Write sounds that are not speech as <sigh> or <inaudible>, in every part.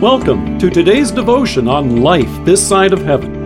Welcome to today's devotion on life this side of heaven.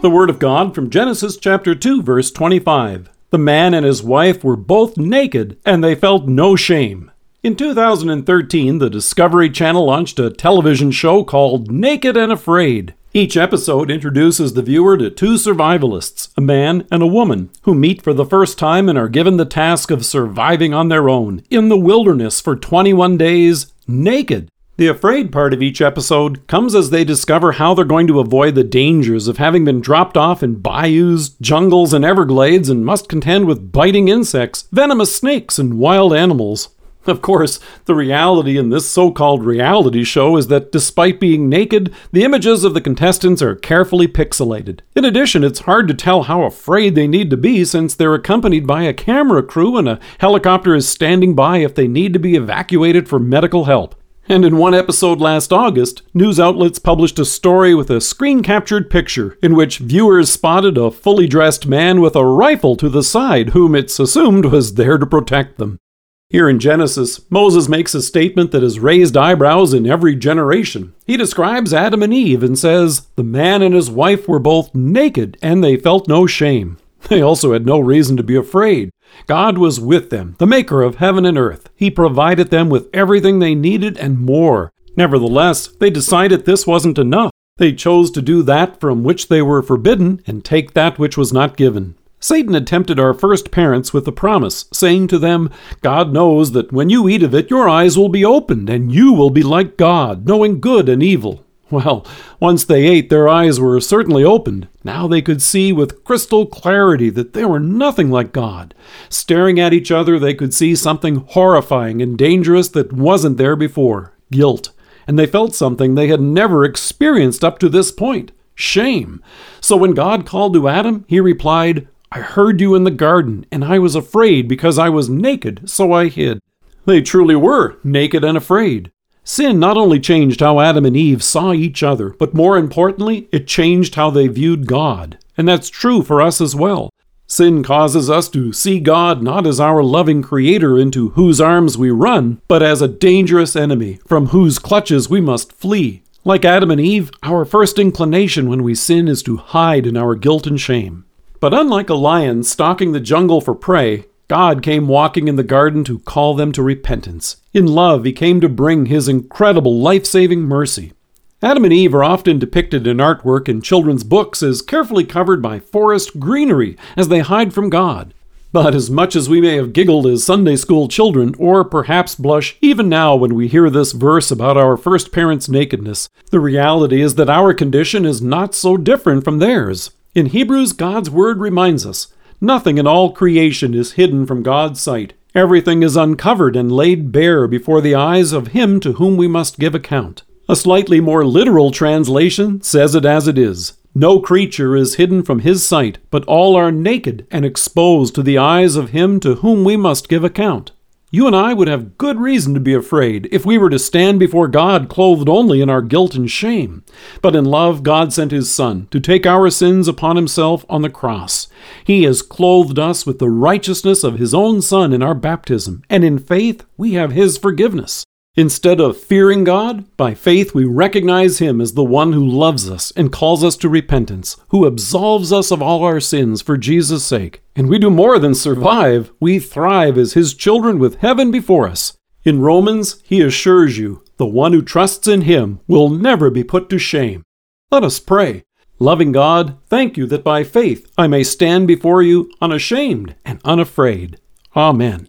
The Word of God from Genesis chapter 2, verse 25. The man and his wife were both naked, and they felt no shame. In 2013, the Discovery Channel launched a television show called Naked and Afraid. Each episode introduces the viewer to two survivalists, a man and a woman, who meet for the first time and are given the task of surviving on their own in the wilderness for 21 days, naked. The afraid part of each episode comes as they discover how they're going to avoid the dangers of having been dropped off in bayous, jungles, and everglades and must contend with biting insects, venomous snakes, and wild animals. <laughs> Of course, the reality in this so called reality show is that despite being naked, the images of the contestants are carefully pixelated. In addition, it's hard to tell how afraid they need to be since they're accompanied by a camera crew and a helicopter is standing by if they need to be evacuated for medical help. And in one episode last August, news outlets published a story with a screen captured picture in which viewers spotted a fully dressed man with a rifle to the side, whom it's assumed was there to protect them. Here in Genesis, Moses makes a statement that has raised eyebrows in every generation. He describes Adam and Eve and says, The man and his wife were both naked, and they felt no shame. <laughs> They also had no reason to be afraid. God was with them, the maker of heaven and earth. He provided them with everything they needed and more. Nevertheless, they decided this wasn't enough. They chose to do that from which they were forbidden and take that which was not given. Satan had tempted our first parents with a promise, saying to them, God knows that when you eat of it, your eyes will be opened, and you will be like God, knowing good and evil. Well, once they ate, their eyes were certainly opened. Now they could see with crystal clarity that they were nothing like God. Staring at each other, they could see something horrifying and dangerous that wasn't there before guilt. And they felt something they had never experienced up to this point shame. So when God called to Adam, he replied, I heard you in the garden, and I was afraid because I was naked, so I hid. They truly were naked and afraid. Sin not only changed how Adam and Eve saw each other, but more importantly, it changed how they viewed God. And that's true for us as well. Sin causes us to see God not as our loving Creator into whose arms we run, but as a dangerous enemy from whose clutches we must flee. Like Adam and Eve, our first inclination when we sin is to hide in our guilt and shame. But unlike a lion stalking the jungle for prey, God came walking in the garden to call them to repentance. In love, He came to bring His incredible life saving mercy. Adam and Eve are often depicted in artwork and children's books as carefully covered by forest greenery as they hide from God. But as much as we may have giggled as Sunday school children, or perhaps blush even now when we hear this verse about our first parents' nakedness, the reality is that our condition is not so different from theirs. In Hebrews, God's Word reminds us nothing in all creation is hidden from God's sight. Everything is uncovered and laid bare before the eyes of Him to whom we must give account. A slightly more literal translation says it as it is No creature is hidden from His sight, but all are naked and exposed to the eyes of Him to whom we must give account. You and I would have good reason to be afraid if we were to stand before God clothed only in our guilt and shame. But in love, God sent His Son to take our sins upon Himself on the cross. He has clothed us with the righteousness of His own Son in our baptism, and in faith we have His forgiveness. Instead of fearing God, by faith we recognize Him as the one who loves us and calls us to repentance, who absolves us of all our sins for Jesus' sake. And we do more than survive, we thrive as His children with heaven before us. In Romans, He assures you, the one who trusts in Him will never be put to shame. Let us pray. Loving God, thank you that by faith I may stand before you unashamed and unafraid. Amen.